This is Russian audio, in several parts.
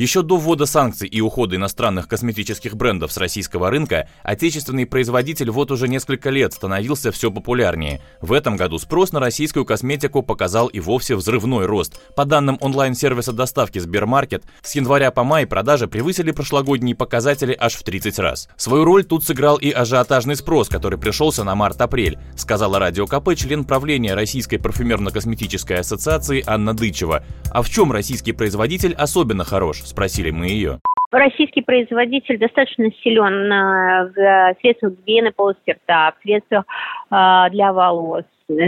Еще до ввода санкций и ухода иностранных косметических брендов с российского рынка, отечественный производитель вот уже несколько лет становился все популярнее. В этом году спрос на российскую косметику показал и вовсе взрывной рост. По данным онлайн-сервиса доставки Сбермаркет, с января по май продажи превысили прошлогодние показатели аж в 30 раз. Свою роль тут сыграл и ажиотажный спрос, который пришелся на март-апрель, сказала Радио КП член правления Российской парфюмерно-косметической ассоциации Анна Дычева. А в чем российский производитель особенно хорош? – спросили мы ее. Российский производитель достаточно силен в средствах гигиены полости рта, в средствах а, для волос,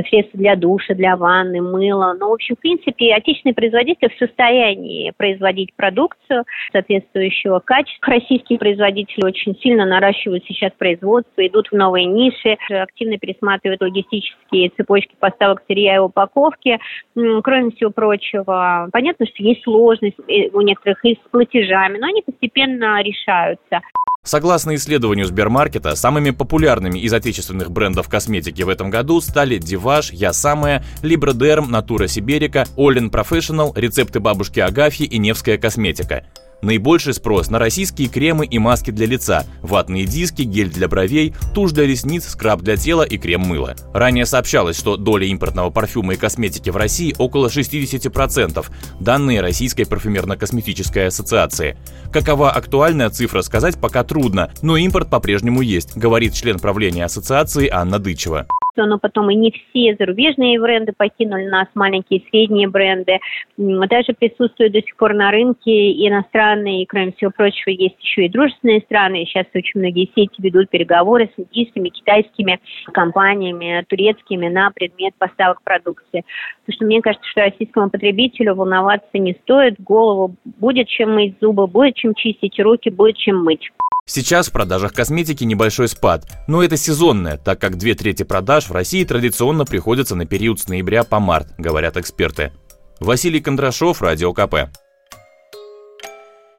средства для душа, для ванны, мыла. Но, в общем, в принципе, отечественные производители в состоянии производить продукцию соответствующего качества. Российские производители очень сильно наращивают сейчас производство, идут в новые ниши, активно пересматривают логистические цепочки поставок сырья и упаковки. Кроме всего прочего, понятно, что есть сложность у некоторых и с платежами, но они постепенно решаются. Согласно исследованию Сбермаркета, самыми популярными из отечественных брендов косметики в этом году стали Диваш, Я Самая, Либродерм, Натура Сиберика, Олен Профессионал, рецепты бабушки Агафьи и Невская косметика. Наибольший спрос на российские кремы и маски для лица, ватные диски, гель для бровей, тушь для ресниц, скраб для тела и крем-мыло. Ранее сообщалось, что доля импортного парфюма и косметики в России около 60%, данные Российской парфюмерно-косметической ассоциации. Какова актуальная цифра, сказать пока трудно, но импорт по-прежнему есть, говорит член правления ассоциации Анна Дычева но потом и не все зарубежные бренды покинули нас, маленькие и средние бренды. Даже присутствуют до сих пор на рынке иностранные, и, кроме всего прочего, есть еще и дружественные страны. Сейчас очень многие сети ведут переговоры с индийскими, китайскими компаниями, турецкими на предмет поставок продукции. Потому что мне кажется, что российскому потребителю волноваться не стоит. Голову будет чем мыть зубы, будет чем чистить руки, будет чем мыть. Сейчас в продажах косметики небольшой спад, но это сезонное, так как две трети продаж в России традиционно приходятся на период с ноября по март, говорят эксперты. Василий Кондрашов, Радио КП.